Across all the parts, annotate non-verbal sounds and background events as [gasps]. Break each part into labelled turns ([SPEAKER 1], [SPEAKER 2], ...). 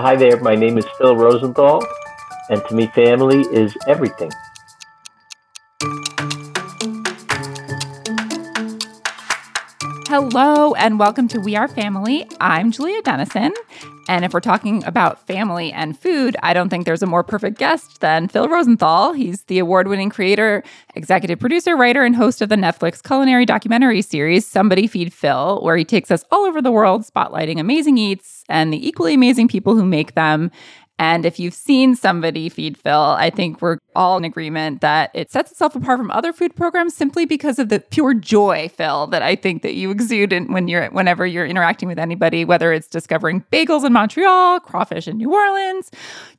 [SPEAKER 1] Hi there, my name is Phil Rosenthal, and to me, family is everything.
[SPEAKER 2] Hello, and welcome to We Are Family. I'm Julia Dennison. And if we're talking about family and food, I don't think there's a more perfect guest than Phil Rosenthal. He's the award winning creator, executive producer, writer, and host of the Netflix culinary documentary series, Somebody Feed Phil, where he takes us all over the world spotlighting amazing eats and the equally amazing people who make them and if you've seen somebody feed Phil, I think we're all in agreement that it sets itself apart from other food programs simply because of the pure joy, Phil, that I think that you exude in, when you're whenever you're interacting with anybody, whether it's discovering bagels in Montreal, crawfish in New Orleans,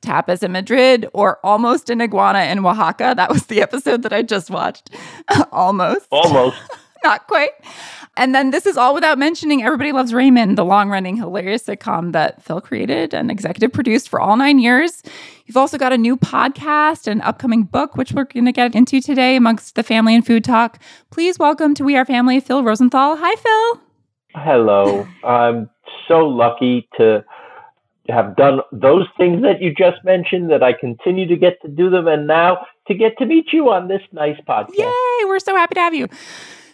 [SPEAKER 2] tapas in Madrid, or almost an iguana in Oaxaca. That was the episode that I just watched. [laughs] almost.
[SPEAKER 1] Almost. [laughs]
[SPEAKER 2] Not quite. And then this is all without mentioning Everybody Loves Raymond, the long running hilarious sitcom that Phil created and executive produced for all nine years. You've also got a new podcast and upcoming book, which we're going to get into today amongst the family and food talk. Please welcome to We Are Family, Phil Rosenthal. Hi, Phil.
[SPEAKER 1] Hello. I'm so lucky to have done those things that you just mentioned, that I continue to get to do them, and now to get to meet you on this nice podcast.
[SPEAKER 2] Yay! We're so happy to have you.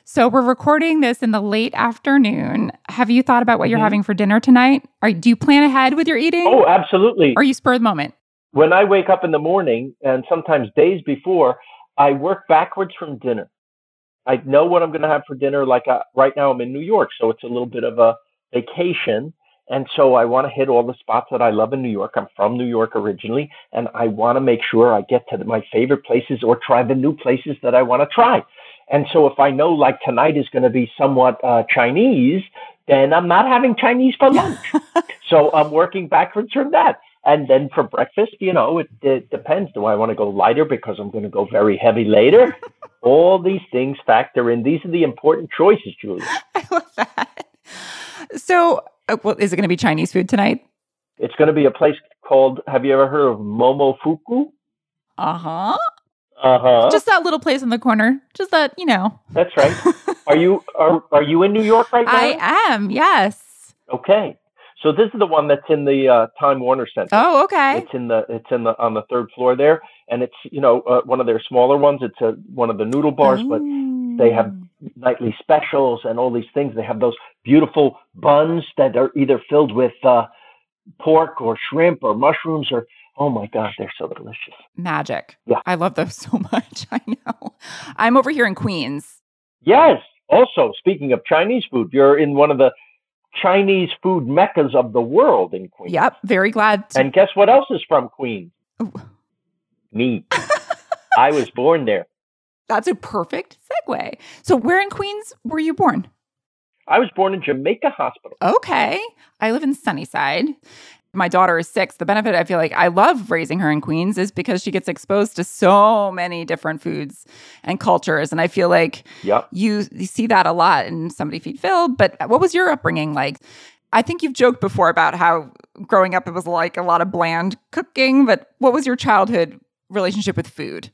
[SPEAKER 2] So we're recording this in the late afternoon. Have you thought about what mm-hmm. you're having for dinner tonight? Or do you plan ahead with your eating?
[SPEAKER 1] Oh, absolutely.
[SPEAKER 2] Or are you spur of the moment?
[SPEAKER 1] When I wake up in the morning and sometimes days before, I work backwards from dinner. I know what I'm going to have for dinner. Like uh, right now, I'm in New York, so it's a little bit of a vacation. And so I want to hit all the spots that I love in New York. I'm from New York originally, and I want to make sure I get to my favorite places or try the new places that I want to try. And so if I know like tonight is going to be somewhat uh, Chinese, then I'm not having Chinese for lunch. [laughs] so I'm working backwards from that. And then for breakfast, you know, it, it depends. Do I want to go lighter because I'm going to go very heavy later? [laughs] All these things factor in. These are the important choices, Julia. [laughs]
[SPEAKER 2] I love that. So, uh, well, is it going to be Chinese food tonight?
[SPEAKER 1] It's going to be a place called, have you ever heard of Momofuku?
[SPEAKER 2] Uh huh.
[SPEAKER 1] Uh huh.
[SPEAKER 2] Just that little place in the corner. Just that, you know.
[SPEAKER 1] That's right. [laughs] are you are are you in New York right now?
[SPEAKER 2] I am. Yes.
[SPEAKER 1] Okay. So this is the one that's in the uh, Time Warner Center.
[SPEAKER 2] Oh, okay.
[SPEAKER 1] It's in the it's in the on the third floor there, and it's you know uh, one of their smaller ones. It's a one of the noodle bars, but they have nightly specials and all these things. They have those beautiful buns that are either filled with uh, pork or shrimp or mushrooms or Oh my god, they're so delicious.
[SPEAKER 2] Magic.
[SPEAKER 1] Yeah.
[SPEAKER 2] I love those [laughs] so much. I know. I'm over here in Queens.
[SPEAKER 1] Yes. Also, speaking of Chinese food, you're in one of the Chinese food meccas of the world in Queens.
[SPEAKER 2] Yep. Very glad.
[SPEAKER 1] To- and guess what else is from Queens? Ooh. [laughs] Me. [laughs] I was born there.
[SPEAKER 2] That's a perfect segue. So, where in Queens were you born?
[SPEAKER 1] I was born in Jamaica Hospital.
[SPEAKER 2] Okay. I live in Sunnyside my daughter is six, the benefit I feel like I love raising her in Queens is because she gets exposed to so many different foods and cultures. And I feel like
[SPEAKER 1] yep.
[SPEAKER 2] you, you see that a lot in Somebody Feed Phil. But what was your upbringing like? I think you've joked before about how growing up it was like a lot of bland cooking, but what was your childhood relationship with food?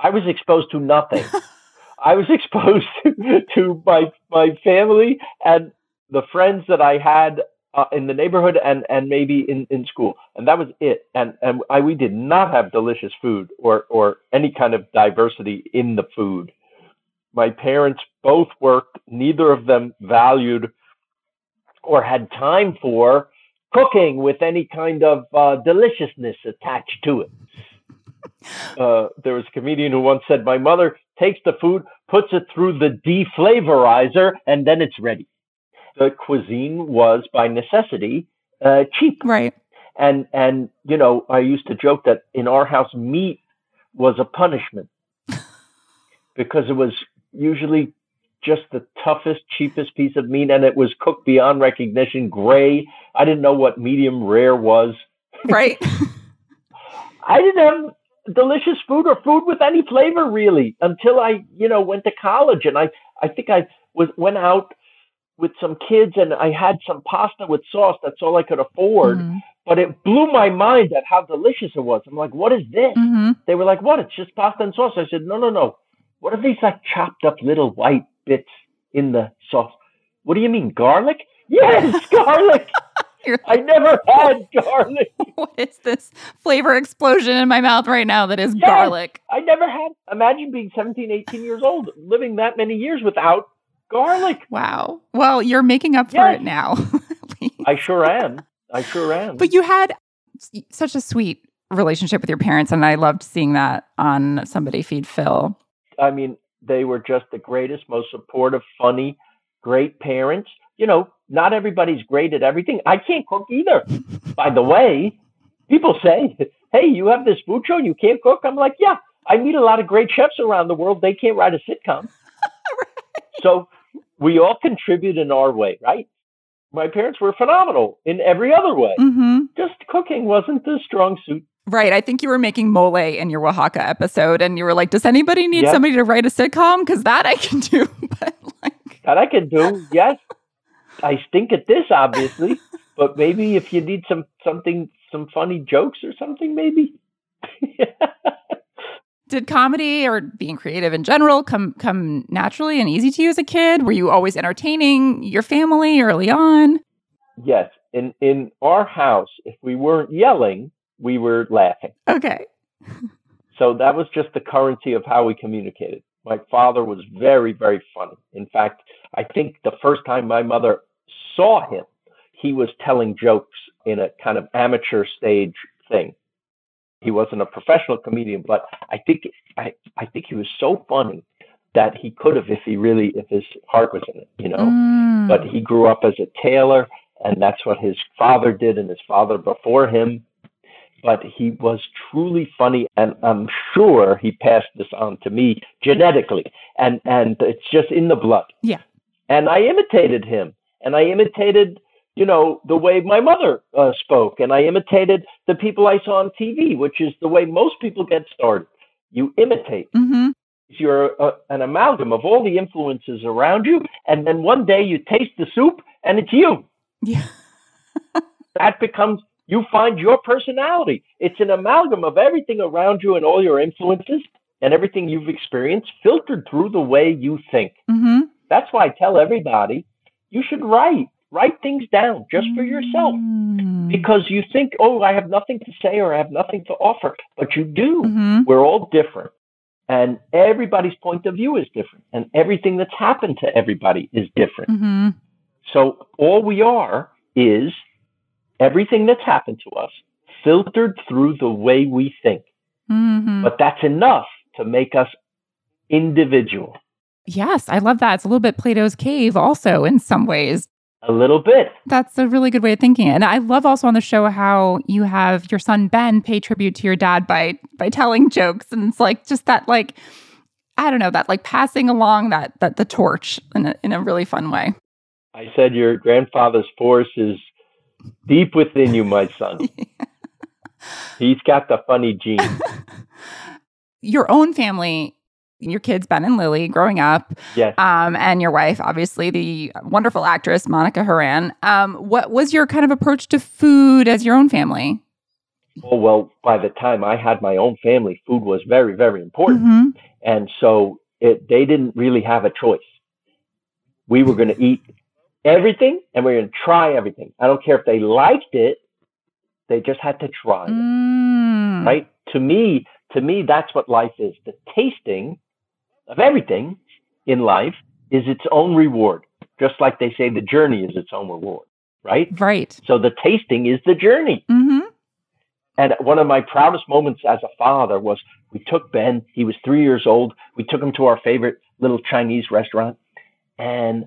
[SPEAKER 1] I was exposed to nothing. [laughs] I was [laughs] exposed to, to my my family and the friends that I had uh, in the neighborhood and and maybe in in school. And that was it. And and I, we did not have delicious food or or any kind of diversity in the food. My parents both worked. Neither of them valued or had time for cooking with any kind of uh, deliciousness attached to it. Uh, there was a comedian who once said my mother takes the food puts it through the deflavorizer and then it's ready the cuisine was by necessity uh, cheap.
[SPEAKER 2] Right.
[SPEAKER 1] And and you know, I used to joke that in our house meat was a punishment [laughs] because it was usually just the toughest, cheapest piece of meat, and it was cooked beyond recognition, gray. I didn't know what medium rare was.
[SPEAKER 2] Right. [laughs]
[SPEAKER 1] I didn't have delicious food or food with any flavor really until I, you know, went to college, and I, I think I was went out with some kids, and I had some pasta with sauce. That's all I could afford.
[SPEAKER 2] Mhm.
[SPEAKER 1] But it blew my mind at how delicious it was. I'm like, what is this?
[SPEAKER 2] Mhm.
[SPEAKER 1] They were like, what? It's just pasta and sauce. I said, no, no, no. What are these like chopped up little white bits in the sauce? What do you mean, garlic? Yes, [laughs] garlic. [laughs]
[SPEAKER 2] You're
[SPEAKER 1] I never [laughs] had garlic. [laughs]
[SPEAKER 2] what is this flavor explosion in my mouth right now that is
[SPEAKER 1] Yes.
[SPEAKER 2] garlic?
[SPEAKER 1] I never had. Imagine being 17, 18 years old, living that many years without garlic.
[SPEAKER 2] Wow. Well, you're making up for
[SPEAKER 1] Yes.
[SPEAKER 2] it now.
[SPEAKER 1] I sure am. I sure am.
[SPEAKER 2] but you had such a sweet relationship with your parents, and I loved seeing that on Somebody Feed Phil.
[SPEAKER 1] I mean, they were just the greatest, most supportive, funny, great parents. You know, not everybody's great at everything. I can't cook either. [laughs] By the way, people say, "Hey, you have this food show and you can't cook." I'm like, "Yeah, I meet a lot of great chefs around the world. They can't write a sitcom." [laughs] So we all contribute in our way, right? My parents were phenomenal in every other way.
[SPEAKER 2] hmm
[SPEAKER 1] Just cooking wasn't the strong suit.
[SPEAKER 2] Right. I think you were making mole in your Oaxaca episode, and you were like, "Does anybody need
[SPEAKER 1] Yep.
[SPEAKER 2] somebody to write a sitcom? Because that I can do." [laughs] but like,
[SPEAKER 1] That I can do. Yes, I stink at this, obviously, [laughs] but maybe if you need some something, some funny jokes or something, maybe. [laughs]
[SPEAKER 2] did comedy or being creative in general come come naturally and easy to you as a kid? Were you always entertaining your family early on?
[SPEAKER 1] yes, in in our house, if we weren't yelling, we were laughing.
[SPEAKER 2] Okay.
[SPEAKER 1] So that was just the currency of how we communicated. My father was very, very funny. In fact, I think the first time my mother saw him, he was telling jokes in a kind of amateur stage thing. He wasn't a professional comedian, but I think I, I think he was so funny that he could have if he really if his heart was in it, you know.
[SPEAKER 2] Mm.
[SPEAKER 1] But he grew up as a tailor, and that's what his father did, and his father before him. But he was truly funny, and I'm sure he passed this on to me genetically, and and it's just in the blood.
[SPEAKER 2] Yeah.
[SPEAKER 1] And I imitated him, and I imitated, you know, the way my mother uh, spoke, and I imitated the people I saw on TV, which is the way most people get started. You imitate
[SPEAKER 2] Mhm.
[SPEAKER 1] you're a, an amalgam of all the influences around you, and then one day you taste the soup and it's you.
[SPEAKER 2] Yeah. [laughs]
[SPEAKER 1] That becomes you find your personality. It's an amalgam of everything around you and all your influences and everything you've experienced filtered through the way you think.
[SPEAKER 2] Mhm.
[SPEAKER 1] That's why I tell everybody you should write. Write things down just for yourself.
[SPEAKER 2] Mm.
[SPEAKER 1] Because you think, oh, I have nothing to say or I have nothing to offer. But you do.
[SPEAKER 2] Mhm.
[SPEAKER 1] We're all different. And everybody's point of view is different. And everything that's happened to everybody is different.
[SPEAKER 2] Mhm.
[SPEAKER 1] So all we are is everything that's happened to us filtered through the way we think.
[SPEAKER 2] Mhm.
[SPEAKER 1] But that's enough to make us individual.
[SPEAKER 2] Yes, I love that. It's a little bit Plato's cave also in some ways.
[SPEAKER 1] A little bit.
[SPEAKER 2] That's a really good way of thinking. And I love also on the show how you have your son Ben pay tribute to your dad by by telling jokes and it's like just that like I don't know, that like passing along that that the torch in a in a really fun way.
[SPEAKER 1] I said your grandfather's force is deep within you, my son. [laughs] He's got the funny gene. [laughs]
[SPEAKER 2] Your own family, your kids Ben and Lily growing up,
[SPEAKER 1] Yes.
[SPEAKER 2] um, and your wife, obviously the wonderful actress Monica Horan. Um, what was your kind of approach to food as your own family?
[SPEAKER 1] Oh, well, by the time I had my own family, food was very, very important.
[SPEAKER 2] Mhm.
[SPEAKER 1] And so it, they didn't really have a choice. We were going to eat everything and we are going to try everything. I don't care if they liked it, they just had to try it,
[SPEAKER 2] Mm.
[SPEAKER 1] right? To me, to me, that's what life is. The tasting of everything in life is its own reward, just like they say the journey is its own reward, right?
[SPEAKER 2] Right.
[SPEAKER 1] So the tasting is the journey.
[SPEAKER 2] hmm
[SPEAKER 1] And one of my proudest moments as a father was we took Ben, he was three years old. We took him to our favorite little Chinese restaurant and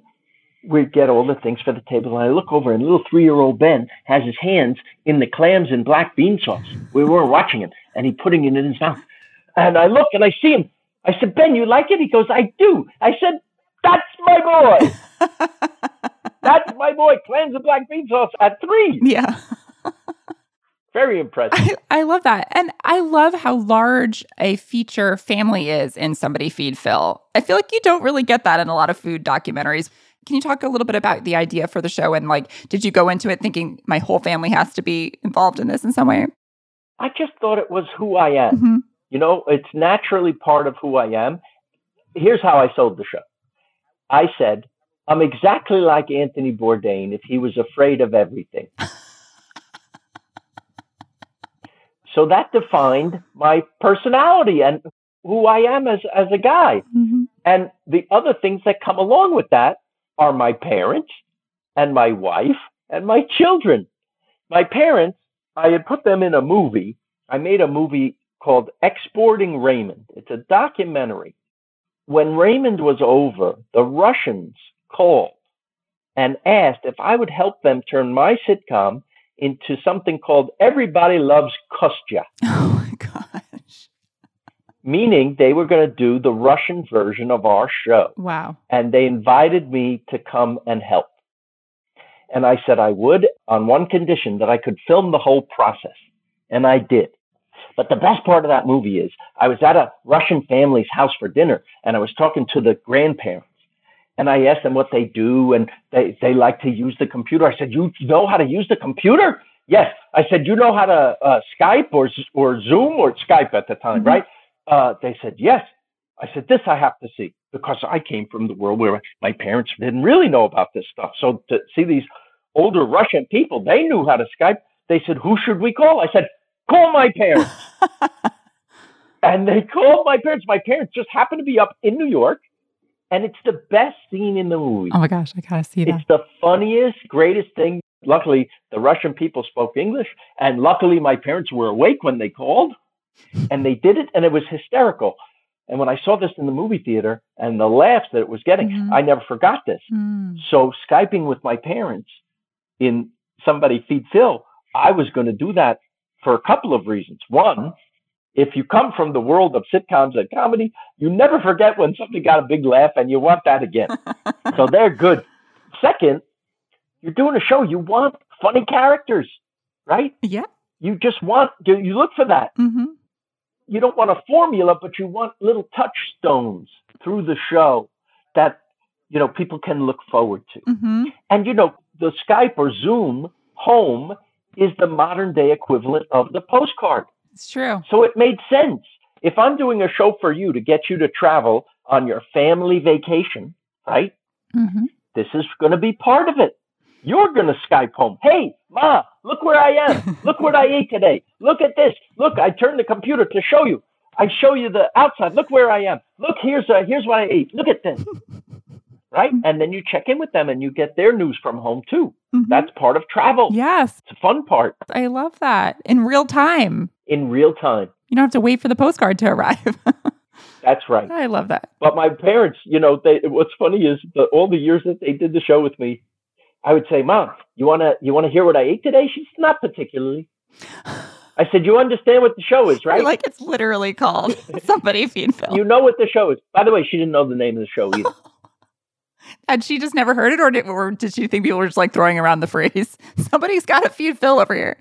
[SPEAKER 1] we get all the things for the table. And I look over and little three year old Ben has his hands in the clams and black bean sauce. We were watching him and he putting it in his mouth. And I look and I see him. I said, Ben, you like it? He goes, I do. I said, That's my boy. [laughs] That's my boy. Clams and black bean sauce at three.
[SPEAKER 2] Yeah. [laughs]
[SPEAKER 1] Very impressive.
[SPEAKER 2] I, I love that. And I love how large a feature family is in Somebody Feed Phil. I feel like you don't really get that in a lot of food documentaries. Can you talk a little bit about the idea for the show and like did you go into it thinking my whole family has to be involved in this in some way?
[SPEAKER 1] I just thought it was who I am.
[SPEAKER 2] Mm-hmm.
[SPEAKER 1] You know, it's naturally part of who I am. Here's how I sold the show. I said, I'm exactly like Anthony Bourdain if he was afraid of everything. [laughs] so that defined my personality and who I am as, as a guy.
[SPEAKER 2] Mm-hmm.
[SPEAKER 1] And the other things that come along with that are my parents and my wife and my children. My parents, I had put them in a movie. I made a movie called Exporting Raymond. It's a documentary. When Raymond was over, the Russians called and asked if I would help them turn my sitcom into something called Everybody Loves Kostya. [laughs]
[SPEAKER 2] Oh my gosh.
[SPEAKER 1] Meaning they were going to do the Russian version of our show.
[SPEAKER 2] Wow.
[SPEAKER 1] And they invited me to come and help. And I said I would on one condition that I could film the whole process. And I did. But the best part of that movie is I was at a Russian family's house for dinner and I was talking to the grandparents. And I asked them what they do and they, they like to use the computer. I said, You know how to use the computer? Yes. I said, You know how to uh, Skype or, or Zoom or Skype at the time,
[SPEAKER 2] Mhm.
[SPEAKER 1] right? Uh, they said, Yes. I said, This I have to see because I came from the world where my parents didn't really know about this stuff. So to see these older Russian people, they knew how to Skype. They said, Who should we call? I said, Call my parents. [laughs] [laughs] and they called my parents. My parents just happened to be up in New York. And it's the best scene in the movie.
[SPEAKER 2] Oh my gosh, I gotta see that.
[SPEAKER 1] It's the funniest, greatest thing. Luckily, the Russian people spoke English, and luckily, my parents were awake when they called, and they did it, and it was hysterical. And when I saw this in the movie theater and the laughs that it was getting,
[SPEAKER 2] Mhm.
[SPEAKER 1] I never forgot this.
[SPEAKER 2] Mm.
[SPEAKER 1] So, Skyping with my parents in Somebody Feed Phil, I was going to do that for a couple of reasons. One, if you come from the world of sitcoms and comedy, you never forget when something got a big laugh and you want that again. [laughs] so they're good. Second, you're doing a show, you want funny characters, right?
[SPEAKER 2] yeah.
[SPEAKER 1] You just want, you look for that.
[SPEAKER 2] Mm-hmm.
[SPEAKER 1] You don't want a formula, but you want little touchstones through the show that, you know, people can look forward to.
[SPEAKER 2] Mm-hmm.
[SPEAKER 1] And, you know, the Skype or Zoom home is the modern day equivalent of the postcard.
[SPEAKER 2] It's true.
[SPEAKER 1] So it made sense. If I'm doing a show for you to get you to travel on your family vacation, right?
[SPEAKER 2] Mm-hmm.
[SPEAKER 1] This is going to be part of it. You're going to Skype home. Hey, Ma, look where I am. [laughs] Look what I ate today. Look at this. Look, I turned the computer to show you. I show you the outside. Look where I am. Look, here's uh, here's what I ate. Look at this. [laughs] Right? And then you check in with them and you get their news from home too.
[SPEAKER 2] Mhm.
[SPEAKER 1] That's part of travel.
[SPEAKER 2] yes.
[SPEAKER 1] It's a fun part
[SPEAKER 2] I love that. In real time.
[SPEAKER 1] in real time.
[SPEAKER 2] You don't have to wait for the postcard to arrive. [laughs]
[SPEAKER 1] That's right.
[SPEAKER 2] I love that.
[SPEAKER 1] But my parents, you know, they what's funny is that all the years that they did the show with me, I would say, "Mom, you wanna you wanna hear what I ate today?" She's not particularly. I said, "You understand what the show is, right?
[SPEAKER 2] You're [laughs] like it's literally called [laughs] Somebody Feed Phil.
[SPEAKER 1] you know what the show is." By the way, she didn't know the name of the show either.
[SPEAKER 2] Had she just never heard it, or did, or did she think people were just like throwing around the [laughs] phrase? Somebody's got to feed Phil over here.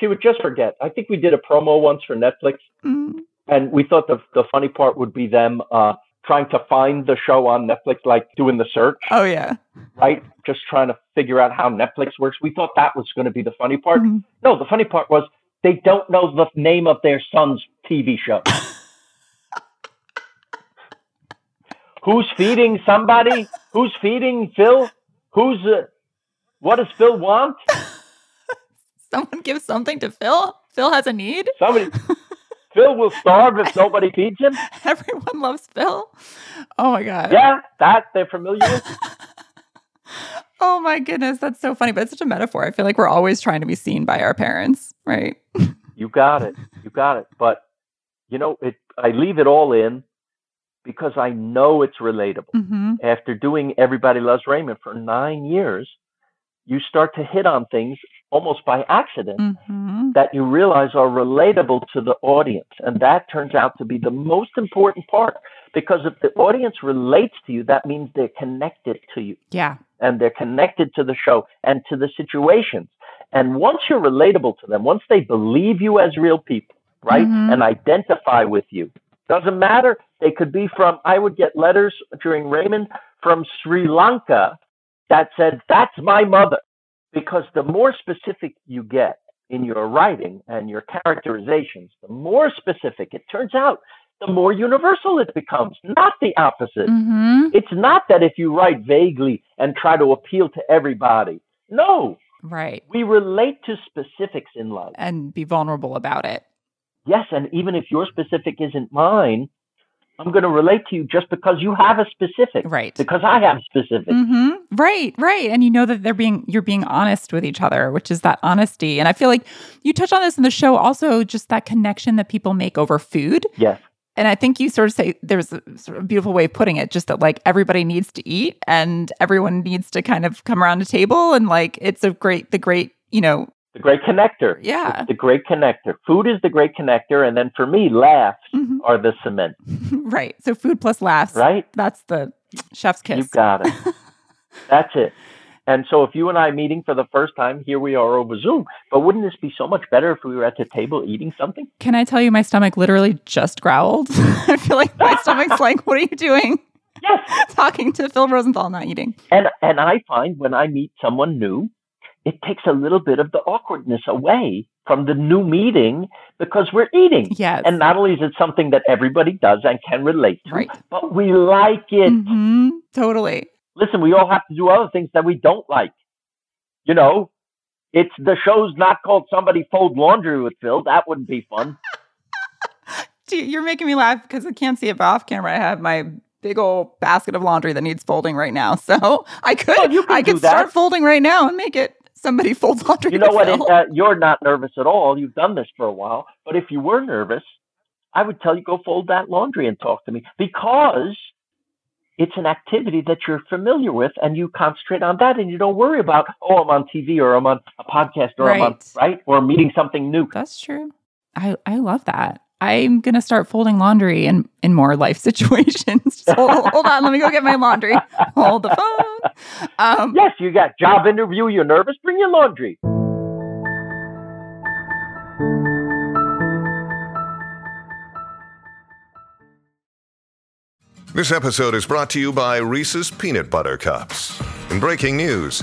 [SPEAKER 1] she would just forget. I think we did a promo once for Netflix,
[SPEAKER 2] Mm.
[SPEAKER 1] and we thought the the funny part would be them uh, trying to find the show on Netflix, like doing the search,
[SPEAKER 2] Oh yeah.
[SPEAKER 1] right? Just trying to figure out how Netflix works. We thought that was going to be the funny part.
[SPEAKER 2] Mhm.
[SPEAKER 1] No, the funny part was they don't know the name of their son's TV show. [laughs] Who's feeding somebody? Who's feeding Phil? Who's uh, what does Phil want? [laughs]
[SPEAKER 2] Someone gives something to Phil. Phil has a need.
[SPEAKER 1] Somebody. Phil will starve if nobody feeds him. [laughs]
[SPEAKER 2] Everyone loves Phil. Oh my god.
[SPEAKER 1] Yeah, that they're familiar with. [laughs]
[SPEAKER 2] Oh my goodness, that's so funny. But it's such a metaphor. I feel like we're always trying to be seen by our parents, right?
[SPEAKER 1] You got it. You got it. But you know, it. I leave it all in because I know it's relatable.
[SPEAKER 2] Mm-hmm.
[SPEAKER 1] after doing Everybody Loves Raymond for nine years, you start to hit on things almost by accident
[SPEAKER 2] Mm-hmm.
[SPEAKER 1] that you realize are relatable to the audience. And that turns out to be the most important part Because if the audience relates to you, that means they're connected to you
[SPEAKER 2] Yeah.
[SPEAKER 1] and they're connected to the show and to the situations. And once you're relatable to them, once they believe you as real people, right,
[SPEAKER 2] Mhm.
[SPEAKER 1] and identify with you, doesn't matter. They could be from, I would get letters during Raymond from Sri Lanka that said, That's my mother. Because the more specific you get in your writing and your characterizations, the more specific it turns out, the more universal it becomes, not the opposite.
[SPEAKER 2] Mm-hmm.
[SPEAKER 1] It's not that if you write vaguely and try to appeal to everybody. No,
[SPEAKER 2] Right.
[SPEAKER 1] we relate to specifics in life.
[SPEAKER 2] And be vulnerable about it.
[SPEAKER 1] Yes, and even if your specific isn't mine, I'm going to relate to you just because you have a specific.
[SPEAKER 2] Right.
[SPEAKER 1] Because I have a specific.
[SPEAKER 2] hmm Right, right. And you know that they're being you're being honest with each other, which is that honesty. And I feel like you touch on this in the show also, just that connection that people make over food.
[SPEAKER 1] Yes.
[SPEAKER 2] And I think you sort of say there's a sort of beautiful way of putting it, just that like everybody needs to eat and everyone needs to kind of come around a table and like it's a great the great, you know,
[SPEAKER 1] The great connector.
[SPEAKER 2] Yeah.
[SPEAKER 1] It's the great connector. Food is the great connector. And then for me, laughs
[SPEAKER 2] Mhm.
[SPEAKER 1] are the cement, [laughs]
[SPEAKER 2] right. So food plus laughs.
[SPEAKER 1] right?
[SPEAKER 2] That's the chef's kiss.
[SPEAKER 1] You got it. [laughs] That's it. And so if you and I meeting for the first time, here we are over Zoom. But wouldn't this be so much better if we were at the table eating something?
[SPEAKER 2] Can I tell you my stomach literally just growled? [laughs] I feel like my stomach's like, what are you doing?
[SPEAKER 1] Yes.
[SPEAKER 2] Talking to Phil Rosenthal, not eating.
[SPEAKER 1] And and I find when I meet someone new, it takes a little bit of the awkwardness away from the new meeting because we're eating.
[SPEAKER 2] Yes.
[SPEAKER 1] And not only is it something that everybody does and can relate to,
[SPEAKER 2] Right.
[SPEAKER 1] but we like it.
[SPEAKER 2] hmm Totally.
[SPEAKER 1] Listen, we all have to do other things that we don't like. You know, it's the show's not called Somebody Fold Laundry with Phil. That wouldn't be fun. [laughs]
[SPEAKER 2] You're making me laugh because I can't see it, off camera, I have my big old basket of laundry that needs folding right now. [laughs] So I could,
[SPEAKER 1] Oh,
[SPEAKER 2] I could start folding right now and make it somebody fold laundry.
[SPEAKER 1] You know what? It, uh, you're not nervous at all. You've done this for a while. But if you were nervous, I would tell you go fold that laundry and talk to me because it's an activity that you're familiar with and you concentrate on that and you don't worry about, oh, I'm on TV or I'm on a podcast or I'm on,
[SPEAKER 2] Right.
[SPEAKER 1] right? Or I'm meeting something new.
[SPEAKER 2] That's true. I, I love that. I'm gonna start folding laundry in in more life [laughs] situations. Just [laughs] hold, hold on, let me go get my laundry. Hold the phone. Um,
[SPEAKER 1] Yes, you got job interview, you're nervous, bring your laundry.
[SPEAKER 3] This episode is brought to you by Reese's Peanut Butter Cups. In breaking news,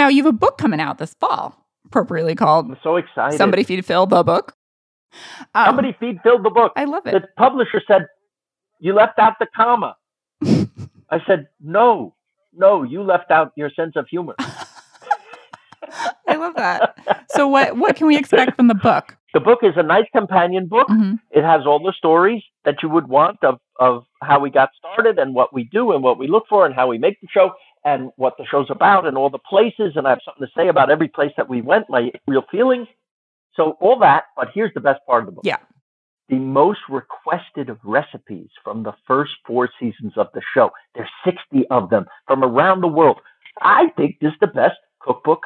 [SPEAKER 2] Now you have a book coming out this fall, appropriately called
[SPEAKER 1] I'm so excited.
[SPEAKER 2] Somebody Feed Phil the book. Um,
[SPEAKER 1] Somebody feed Phil the book.
[SPEAKER 2] I love it.
[SPEAKER 1] the publisher said, You left out the comma. [laughs] I said, No, no, you left out your sense of humor. [laughs]
[SPEAKER 2] I love that. So what what can we expect from the book?
[SPEAKER 1] The book is a nice companion book.
[SPEAKER 2] Mhm.
[SPEAKER 1] It has all the stories that you would want of, of how we got started and what we do and what we look for and how we make the show and what the show's about and all the places. And I have something to say about every place that we went, my real feelings. So all that, but here's the best part of the book.
[SPEAKER 2] Yeah.
[SPEAKER 1] The most requested recipes from the first four seasons of the show. There's 60 of them from around the world. I think this is the best cookbook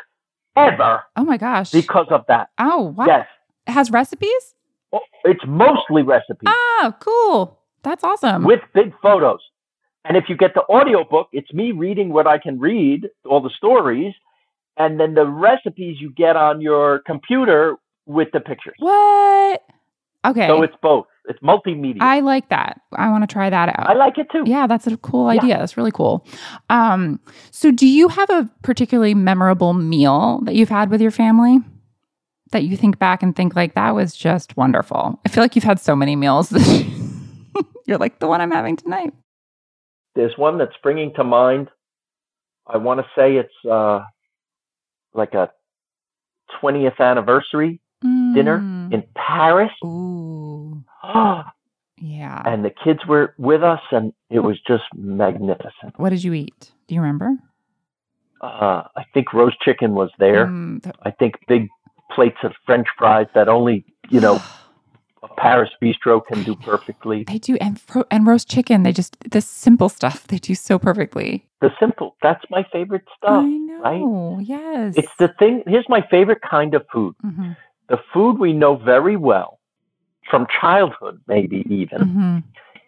[SPEAKER 1] ever
[SPEAKER 2] Oh my gosh.
[SPEAKER 1] because of that.
[SPEAKER 2] oh wow.
[SPEAKER 1] Yes.
[SPEAKER 2] It has recipes?
[SPEAKER 1] Oh, It's mostly recipes.
[SPEAKER 2] Oh, cool. That's awesome.
[SPEAKER 1] with big photos. And if you get the audio book, it's me reading what I can read, all the stories, and then the recipes you get on your computer with the pictures.
[SPEAKER 2] what? Okay.
[SPEAKER 1] So it's both. It's multimedia.
[SPEAKER 2] I like that. I want to try that out.
[SPEAKER 1] I like it too.
[SPEAKER 2] Yeah, that's a cool
[SPEAKER 1] Yeah.
[SPEAKER 2] idea. That's really cool. Um, so do you have a particularly memorable meal that you've had with your family that you think back and think like that was just wonderful? I feel like you've had so many meals. [laughs] You're like the one I'm having tonight.
[SPEAKER 1] There's one that's springing to mind. I want to say it's uh, like a 20th anniversary dinner
[SPEAKER 2] Mm.
[SPEAKER 1] in Paris.
[SPEAKER 2] Ooh. [gasps] Yeah.
[SPEAKER 1] and the kids were with us, and it was just magnificent.
[SPEAKER 2] what did you eat? Do you remember?
[SPEAKER 1] Uh, I think roast chicken was there.
[SPEAKER 2] Mm,
[SPEAKER 1] I think big plates of French fries that only you know [sighs] Paris bistro can do perfectly.
[SPEAKER 2] They do, and fro- and roast chicken. They just the simple stuff they do so perfectly.
[SPEAKER 1] The simple, that's my favorite stuff.
[SPEAKER 2] I know. Yes.
[SPEAKER 1] It's the thing. Here's my favorite kind of food.
[SPEAKER 2] Mhm,
[SPEAKER 1] The food we know very well from childhood, maybe even
[SPEAKER 2] mhm,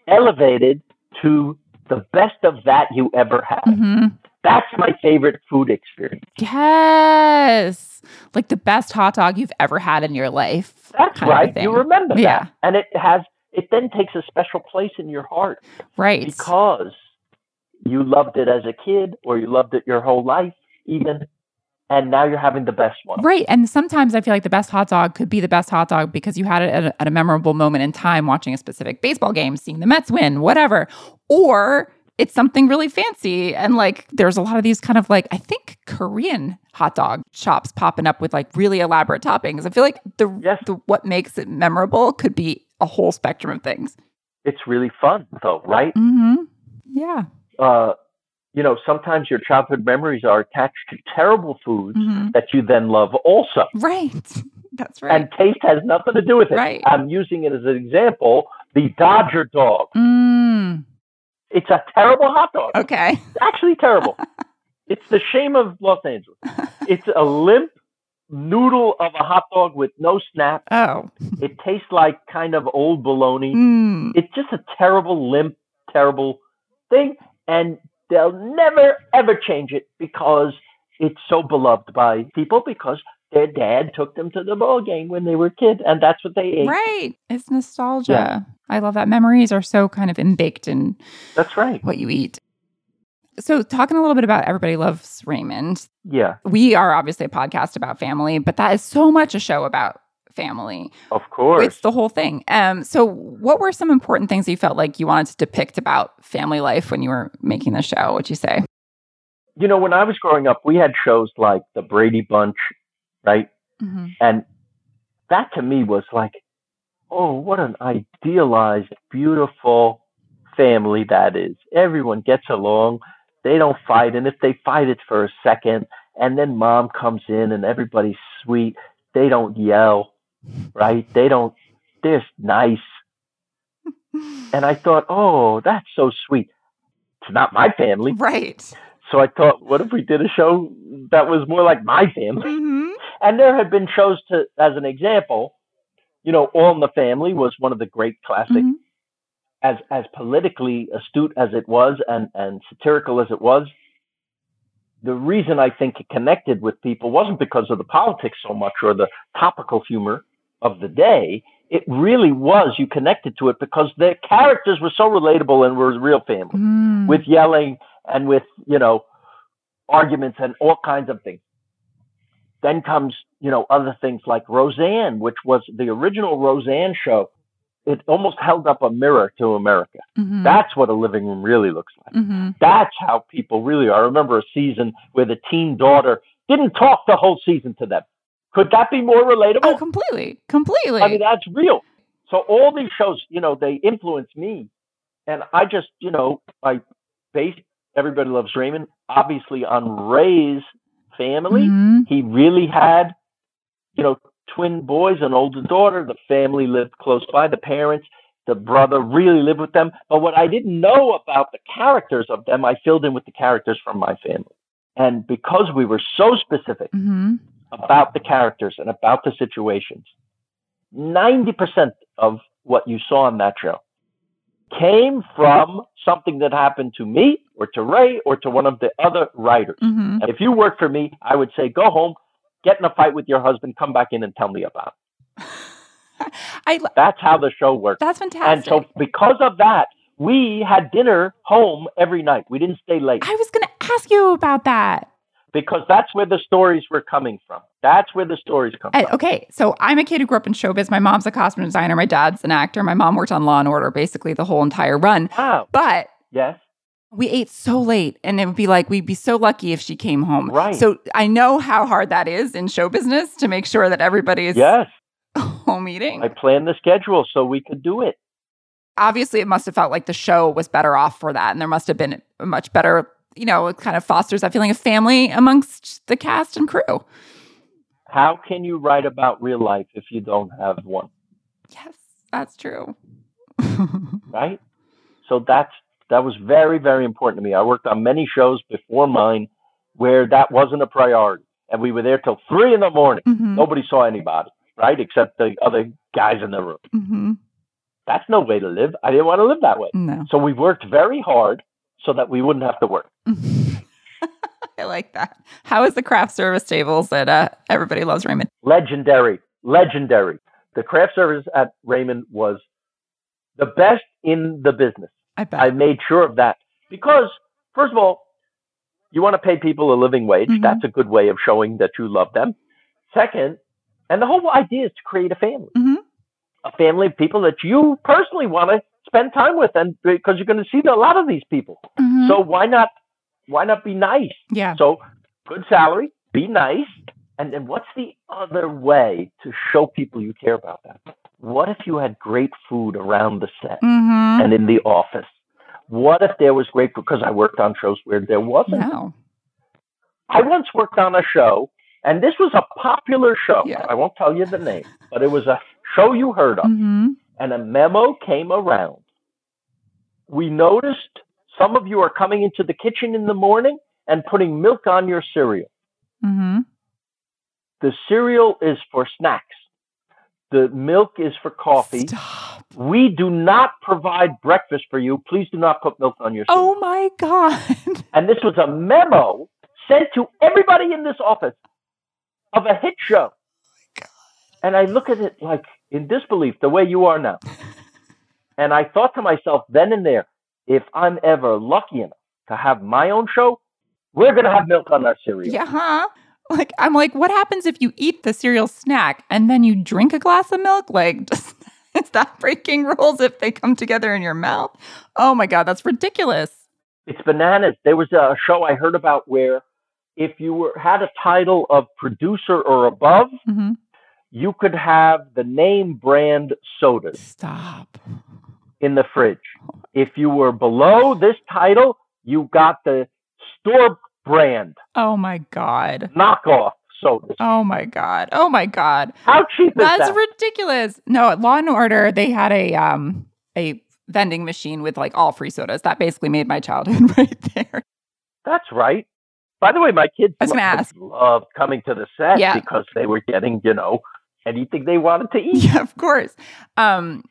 [SPEAKER 1] elevated to the best of that you ever had.
[SPEAKER 2] mhm.
[SPEAKER 1] That's my favorite food experience.
[SPEAKER 2] Yes, like the best hot dog you've ever had in your life.
[SPEAKER 1] That's right. You remember that.
[SPEAKER 2] Yeah.
[SPEAKER 1] And it has it then takes a special place in your heart
[SPEAKER 2] right?
[SPEAKER 1] because you loved it as a kid or you loved it your whole life even and now you're having the best one.
[SPEAKER 2] Right. And sometimes I feel like the best hot dog could be the best hot dog because you had it at a, at a memorable moment in time watching a specific baseball game, seeing the Mets win, whatever. Or it's something really fancy. And like there's a lot of these kind of like, I think Korean hot dog shops popping up with like really elaborate toppings. I feel like the,
[SPEAKER 1] Yes.
[SPEAKER 2] the what makes it memorable could be a whole spectrum of things.
[SPEAKER 1] It's really fun though, right?
[SPEAKER 2] Mm-hmm. Yeah.
[SPEAKER 1] Uh you know, sometimes your childhood memories are attached to terrible foods
[SPEAKER 2] Mhm.
[SPEAKER 1] that you then love also.
[SPEAKER 2] Right. [laughs] That's right.
[SPEAKER 1] And taste has nothing to do with it.
[SPEAKER 2] Right.
[SPEAKER 1] I'm using it as an example. The Dodger dog.
[SPEAKER 2] mm.
[SPEAKER 1] It's a terrible hot dog.
[SPEAKER 2] Okay.
[SPEAKER 1] It's actually terrible. [laughs] it's the shame of Los Angeles. It's a limp noodle of a hot dog with no snap.
[SPEAKER 2] Oh.
[SPEAKER 1] It tastes like kind of old bologna.
[SPEAKER 2] Mm.
[SPEAKER 1] It's just a terrible, limp, terrible thing. And they'll never, ever change it because it's so beloved by people because their dad took them to the ball game when they were kids and that's what they ate.
[SPEAKER 2] Right. It's nostalgia. I love that. Memories are so kind of embaked in
[SPEAKER 1] That's right.
[SPEAKER 2] what you eat. So, talking a little bit about Everybody Loves Raymond,
[SPEAKER 1] Yeah,
[SPEAKER 2] we are obviously a podcast about family, but that is so much a show about family.
[SPEAKER 1] of course.
[SPEAKER 2] It's the whole thing. Um, so, what were some important things you felt like you wanted to depict about family life when you were making the show? What'd you say?
[SPEAKER 1] you know, when I was growing up, we had shows like the Brady Bunch, right?
[SPEAKER 2] Mm-hmm.
[SPEAKER 1] And that to me was like, oh, what an idealized, beautiful family that is. Everyone gets along. They don't fight. And if they fight, it's for a second. And then mom comes in and everybody's sweet. They don't yell, right? They don't, they're nice. [laughs] And I thought, oh, that's so sweet. It's not my family.
[SPEAKER 2] Right.
[SPEAKER 1] So I thought, what if we did a show that was more like my family?
[SPEAKER 2] Mm-hmm.
[SPEAKER 1] And there have been shows to, as an example, you know, All in the Family was one of the great classic,
[SPEAKER 2] Mhm.
[SPEAKER 1] as as politically astute as it was and and satirical as it was. The reason I think it connected with people wasn't because of the politics so much or the topical humor of the day. It really was you connected to it because the characters were so relatable and were real family
[SPEAKER 2] Mm.
[SPEAKER 1] with yelling and with you know arguments and all kinds of things. Then comes you know other things like Roseanne, which was the original Roseanne show. It almost held up a mirror to America.
[SPEAKER 2] Mhm.
[SPEAKER 1] That's what a living room really looks like.
[SPEAKER 2] Mhm.
[SPEAKER 1] That's how people really are. I remember a season where the teen daughter didn't talk the whole season to them. Could that be more relatable?
[SPEAKER 2] Oh, completely. Completely.
[SPEAKER 1] I mean, that's real. So all these shows, you know, they influence me, and I just, you know, I based Everybody Loves Raymond obviously on Ray's family.
[SPEAKER 2] Mhm.
[SPEAKER 1] He really had, you know, twin boys, an older daughter. The family lived close by. The parents, the brother, really lived with them. But what I didn't know about the characters of them, I filled in with the characters from my family. And because we were so specific
[SPEAKER 2] Mhm.
[SPEAKER 1] about the characters and about the situations. 90% of what you saw on that show came from something that happened to me or to Ray or to one of the other writers.
[SPEAKER 2] Mhm.
[SPEAKER 1] And if you work for me, I would say, go home, get in a fight with your husband, come back in and tell me about it. [laughs]
[SPEAKER 2] I
[SPEAKER 1] That's how the show works.
[SPEAKER 2] that's fantastic.
[SPEAKER 1] And so, because of that, we had dinner home every night. We didn't stay late
[SPEAKER 2] I was going to ask you about that.
[SPEAKER 1] Because that's where the stories were coming from. That's where the stories come
[SPEAKER 2] And-
[SPEAKER 1] from.
[SPEAKER 2] okay, so I'm a kid who grew up in showbiz. My mom's a costume designer. My dad's an actor. My mom worked on Law and Order basically the whole entire run.
[SPEAKER 1] Wow.
[SPEAKER 2] But
[SPEAKER 1] Yes.
[SPEAKER 2] we ate so late, and it would be like we'd be so lucky if she came home.
[SPEAKER 1] Right.
[SPEAKER 2] So I know how hard that is in show business to make sure that everybody is
[SPEAKER 1] Yes. [laughs]
[SPEAKER 2] home eating.
[SPEAKER 1] I planned the schedule so we could do it.
[SPEAKER 2] obviously it must have felt like the show was better off for that and there must have been a much better you know it kind of fosters that feeling of family amongst the cast and crew
[SPEAKER 1] How can you write about real life if you don't have one,
[SPEAKER 2] yes that's true [laughs]
[SPEAKER 1] right? So that's that was very very important to me. I worked on many shows before mine where that wasn't a priority, and we were there till three in the morning.
[SPEAKER 2] Mhm.
[SPEAKER 1] Nobody saw anybody, right? Except the other guys in the room.
[SPEAKER 2] Mhm.
[SPEAKER 1] That's no way to live. I didn't want to live that way.
[SPEAKER 2] no
[SPEAKER 1] So we worked very hard so that we wouldn't have to work. [laughs]
[SPEAKER 2] i like that how is the craft service tables that uh, everybody loves raymond
[SPEAKER 1] Legendary, legendary. The craft service at Raymond was the best in the business.
[SPEAKER 2] i bet
[SPEAKER 1] I made sure of that because, first of all, you want to pay people a living wage.
[SPEAKER 2] Mhm.
[SPEAKER 1] That's a good way of showing that you love them. Second, and the whole idea is to create a family,
[SPEAKER 2] Mhm.
[SPEAKER 1] a family of people that you personally want to spend time with, and because you're going to see a lot of these people.
[SPEAKER 2] Mhm.
[SPEAKER 1] So why not? Why not be nice?
[SPEAKER 2] yeah
[SPEAKER 1] So good salary, be nice, and then what's the other way to show people you care about them? What if you had great food around the set?
[SPEAKER 2] mm-hmm.
[SPEAKER 1] and in the office. What if there was great because I worked on shows where there wasn't?
[SPEAKER 2] no
[SPEAKER 1] I once worked on a show, and this was a popular show.
[SPEAKER 2] Yeah.
[SPEAKER 1] I won't tell you the name, but it was a show you heard of,
[SPEAKER 2] mm-hmm.
[SPEAKER 1] And a memo came around. We noticed some of you are coming into the kitchen in the morning and putting milk on your cereal.
[SPEAKER 2] Mm-hmm.
[SPEAKER 1] The cereal is for snacks. The milk is for coffee.
[SPEAKER 2] Stop.
[SPEAKER 1] We do not provide breakfast for you. Please do not put milk on your cereal.
[SPEAKER 2] Oh my God. [laughs]
[SPEAKER 1] And this was a memo sent to everybody in this office of a hit show. And I look at it like in disbelief, the way you are now. [laughs] And I thought to myself then and there, if I'm ever lucky enough to have my own show, we're going to have milk on our cereal.
[SPEAKER 2] Yeah, huh? Like, I'm like, what happens if you eat the cereal snack and then you drink a glass of milk? Like, [laughs] does, is that breaking rules if they come together in your mouth? Oh my God, that's ridiculous.
[SPEAKER 1] It's bananas. There was a show I heard about where if you were, had a title of producer or above,
[SPEAKER 2] hmm
[SPEAKER 1] you could have the name brand sodas.
[SPEAKER 2] Stop.
[SPEAKER 1] in the fridge. If you were below this title, you got the store brand
[SPEAKER 2] Oh my God.
[SPEAKER 1] knockoff sodas.
[SPEAKER 2] Oh my God. Oh my God.
[SPEAKER 1] How cheap is
[SPEAKER 2] That's
[SPEAKER 1] that?
[SPEAKER 2] ridiculous. No, at Law and Order, they had a um a vending machine with like all free sodas. That basically made my childhood [laughs] right there.
[SPEAKER 1] That's right. By the way, my kids loved- loved coming to the set
[SPEAKER 2] Yeah.
[SPEAKER 1] because they were getting, you know, anything they wanted to eat.
[SPEAKER 2] Yeah, of course. Um,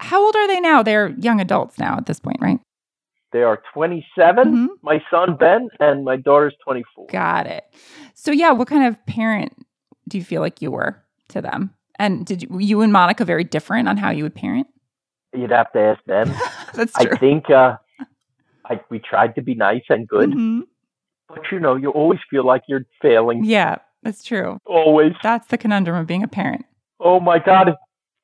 [SPEAKER 2] how old are they now? They're young adults now at this point, right?
[SPEAKER 1] They are 27,
[SPEAKER 2] Mhm.
[SPEAKER 1] my son Ben, and my daughter's 24.
[SPEAKER 2] Got it. So yeah, what kind of parent do you feel like you were to them? And did you, you and Monica very different on how you would parent?
[SPEAKER 1] You'd have to ask them. [laughs]
[SPEAKER 2] That's true.
[SPEAKER 1] I think uh, I, we tried to be nice and good,
[SPEAKER 2] Mhm.
[SPEAKER 1] but you know, you always feel like you're failing.
[SPEAKER 2] Yeah, that's true.
[SPEAKER 1] Always.
[SPEAKER 2] That's the conundrum of being a parent.
[SPEAKER 1] Oh my God,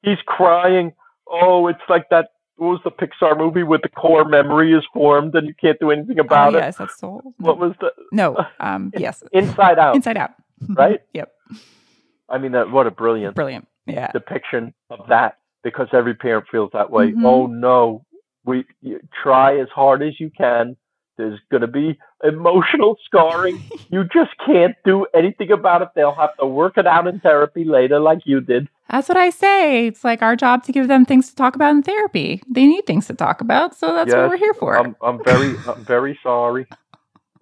[SPEAKER 1] he's crying. Oh, it's like that. What was the Pixar movie where the core memory is formed and you can't do anything about
[SPEAKER 2] oh,
[SPEAKER 1] it?
[SPEAKER 2] yes, that's soul.
[SPEAKER 1] What was the
[SPEAKER 2] no? [laughs] Um, yes,
[SPEAKER 1] Inside Out?
[SPEAKER 2] Inside Out. [laughs]
[SPEAKER 1] Right?
[SPEAKER 2] yep.
[SPEAKER 1] I mean, that what a brilliant
[SPEAKER 2] Brilliant. Yeah.
[SPEAKER 1] depiction of that because every parent feels that way.
[SPEAKER 2] Mhm.
[SPEAKER 1] Oh no, we you try as hard as you can. There's going to be emotional scarring. [laughs] you just can't do anything about it. They'll have to work it out in therapy later, like you did.
[SPEAKER 2] That's what I say. It's like our job to give them things to talk about in therapy. They need things to talk about, so that's what we're here for.
[SPEAKER 1] I'm, I'm very, I'm very sorry.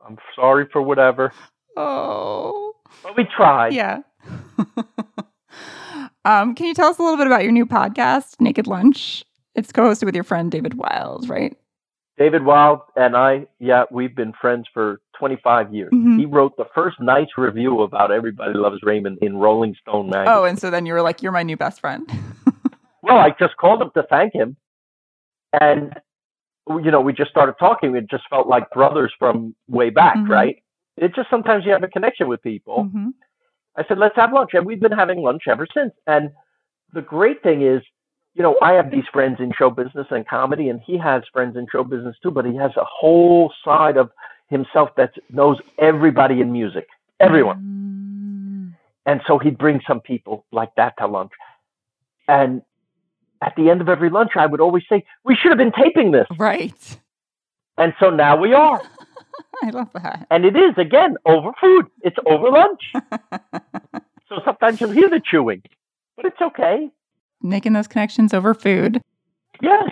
[SPEAKER 1] I'm sorry for whatever.
[SPEAKER 2] oh,
[SPEAKER 1] But we tried.
[SPEAKER 2] yeah. [laughs] um, can you tell us a little bit about your new podcast, Naked Lunch? It's co-hosted with your friend David Wild, right?
[SPEAKER 1] David Wild and I, yeah, we've been friends for 25 years.
[SPEAKER 2] Mhm.
[SPEAKER 1] He wrote the first nice review about Everybody Loves Raymond in Rolling Stone magazine.
[SPEAKER 2] Oh, and so then you were like, "You're my new best friend." [laughs]
[SPEAKER 1] Well, I just called him to thank him. And, you know, we just started talking. It just felt like brothers from way back,
[SPEAKER 2] Mhm.
[SPEAKER 1] right? It just sometimes you have a connection with people.
[SPEAKER 2] Mhm.
[SPEAKER 1] I said, let's have lunch. And we've been having lunch ever since. And the great thing is, you know, I have these friends in show business and comedy, and he has friends in show business too, but he has a whole side of himself that knows everybody in music, everyone.
[SPEAKER 2] Mm.
[SPEAKER 1] And so he'd bring some people like that to lunch. And at the end of every lunch, I would always say, We should have been taping this.
[SPEAKER 2] Right.
[SPEAKER 1] And so now we are. [laughs]
[SPEAKER 2] I love that.
[SPEAKER 1] And it is, again, over food. It's over lunch. [laughs] so sometimes you'll hear the chewing, but it's okay.
[SPEAKER 2] Making those connections over food.
[SPEAKER 1] Yes.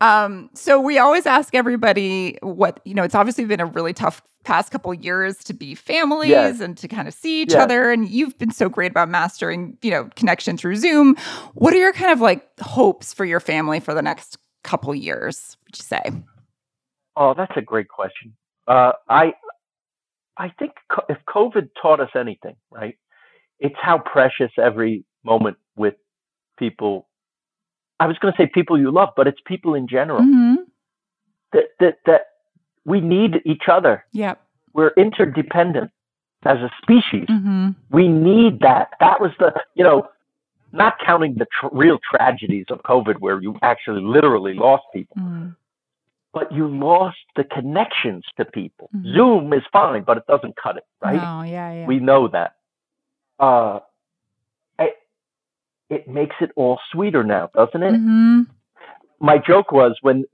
[SPEAKER 2] Um, so we always ask everybody what you know. It's obviously been a really tough past couple years to be families
[SPEAKER 1] Yes.
[SPEAKER 2] and to kind of see each
[SPEAKER 1] Yes.
[SPEAKER 2] other. And you've been so great about mastering, you know, connection through Zoom. What are your kind of like hopes for your family for the next couple years? Would you say?
[SPEAKER 1] Oh, that's a great question. Uh, I, I think co- if COVID taught us anything, right, it's how precious every moment with people. I was going to say people you love, but it's people in general
[SPEAKER 2] Mm-hmm.
[SPEAKER 1] that that that we need each other.
[SPEAKER 2] Yep.
[SPEAKER 1] We're interdependent as a species.
[SPEAKER 2] Mm-hmm.
[SPEAKER 1] We need that. That was the you know, not counting the tr- real tragedies of COVID, where you actually literally lost people.
[SPEAKER 2] Mm-hmm.
[SPEAKER 1] but you lost the connections to people.
[SPEAKER 2] Mhm.
[SPEAKER 1] Zoom is fine, but it doesn't cut it, right?
[SPEAKER 2] Oh, yeah, yeah.
[SPEAKER 1] We know that. Uh, it makes it all sweeter now, doesn't it?
[SPEAKER 2] mm-hmm.
[SPEAKER 1] My joke was when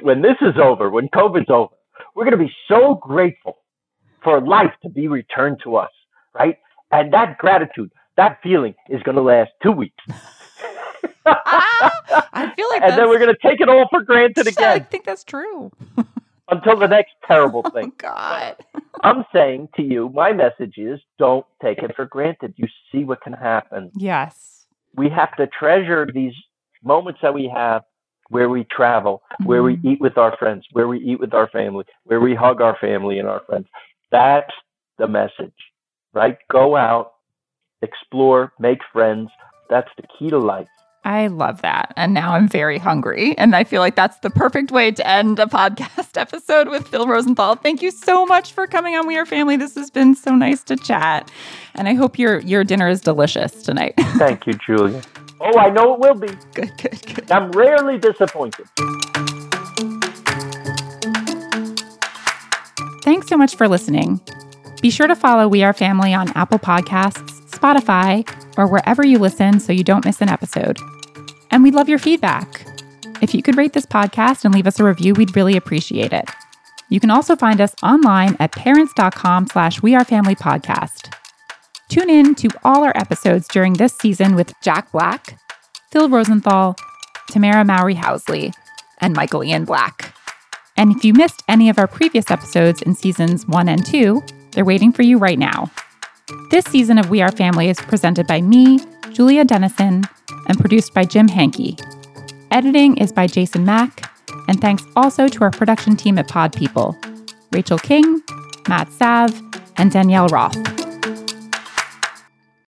[SPEAKER 1] when this is over, when COVID's over, we're going to be so grateful for life to be returned to us, right? And that gratitude, that feeling, is going to last two weeks.
[SPEAKER 2] Ah, I feel like [laughs]
[SPEAKER 1] and then we're going to take it all for granted [laughs] again.
[SPEAKER 2] I think that's true. [laughs]
[SPEAKER 1] until the next terrible
[SPEAKER 2] Oh
[SPEAKER 1] thing.
[SPEAKER 2] God.
[SPEAKER 1] I'm saying to you, my message is don't take it for granted. You see what can happen.
[SPEAKER 2] Yes.
[SPEAKER 1] We have to treasure these moments that we have where we travel, where we
[SPEAKER 2] Mhm.
[SPEAKER 1] eat with our friends, where we eat with our family, where we hug our family and our friends. That's the message, right? Go out, explore, make friends. That's the key to life.
[SPEAKER 2] I love that. And now I'm very hungry. And I feel like that's the perfect way to end a podcast [laughs] episode with Phil Rosenthal. Thank you so much for coming on We Are Family. This has been so nice to chat. And I hope your your dinner is delicious tonight. [laughs]
[SPEAKER 1] Thank you, Julia. Oh, I know it will be.
[SPEAKER 2] good, good, good.
[SPEAKER 1] I'm rarely disappointed.
[SPEAKER 2] Thanks so much for listening. Be sure to follow We Are Family on Apple Podcasts, Spotify, or wherever you listen so you don't miss an episode. And we'd love your feedback. If you could rate this podcast and leave us a review, we'd really appreciate it. You can also find us online at parents.com slash We Are Family Podcast. Tune in to all our episodes during this season with Jack Black, Phil Rosenthal, Tamera Mowry Housley, and Michael Ian Black. And if you missed any of our previous episodes in seasons one and two, they're waiting for you right now. This season of We Are Family is presented by me, Julia Dennison, and produced by Jim Hankey. Editing is by Jason Mack, and thanks also to our production team at Pod People Rachel King, Matt Sav, and Danielle Roth.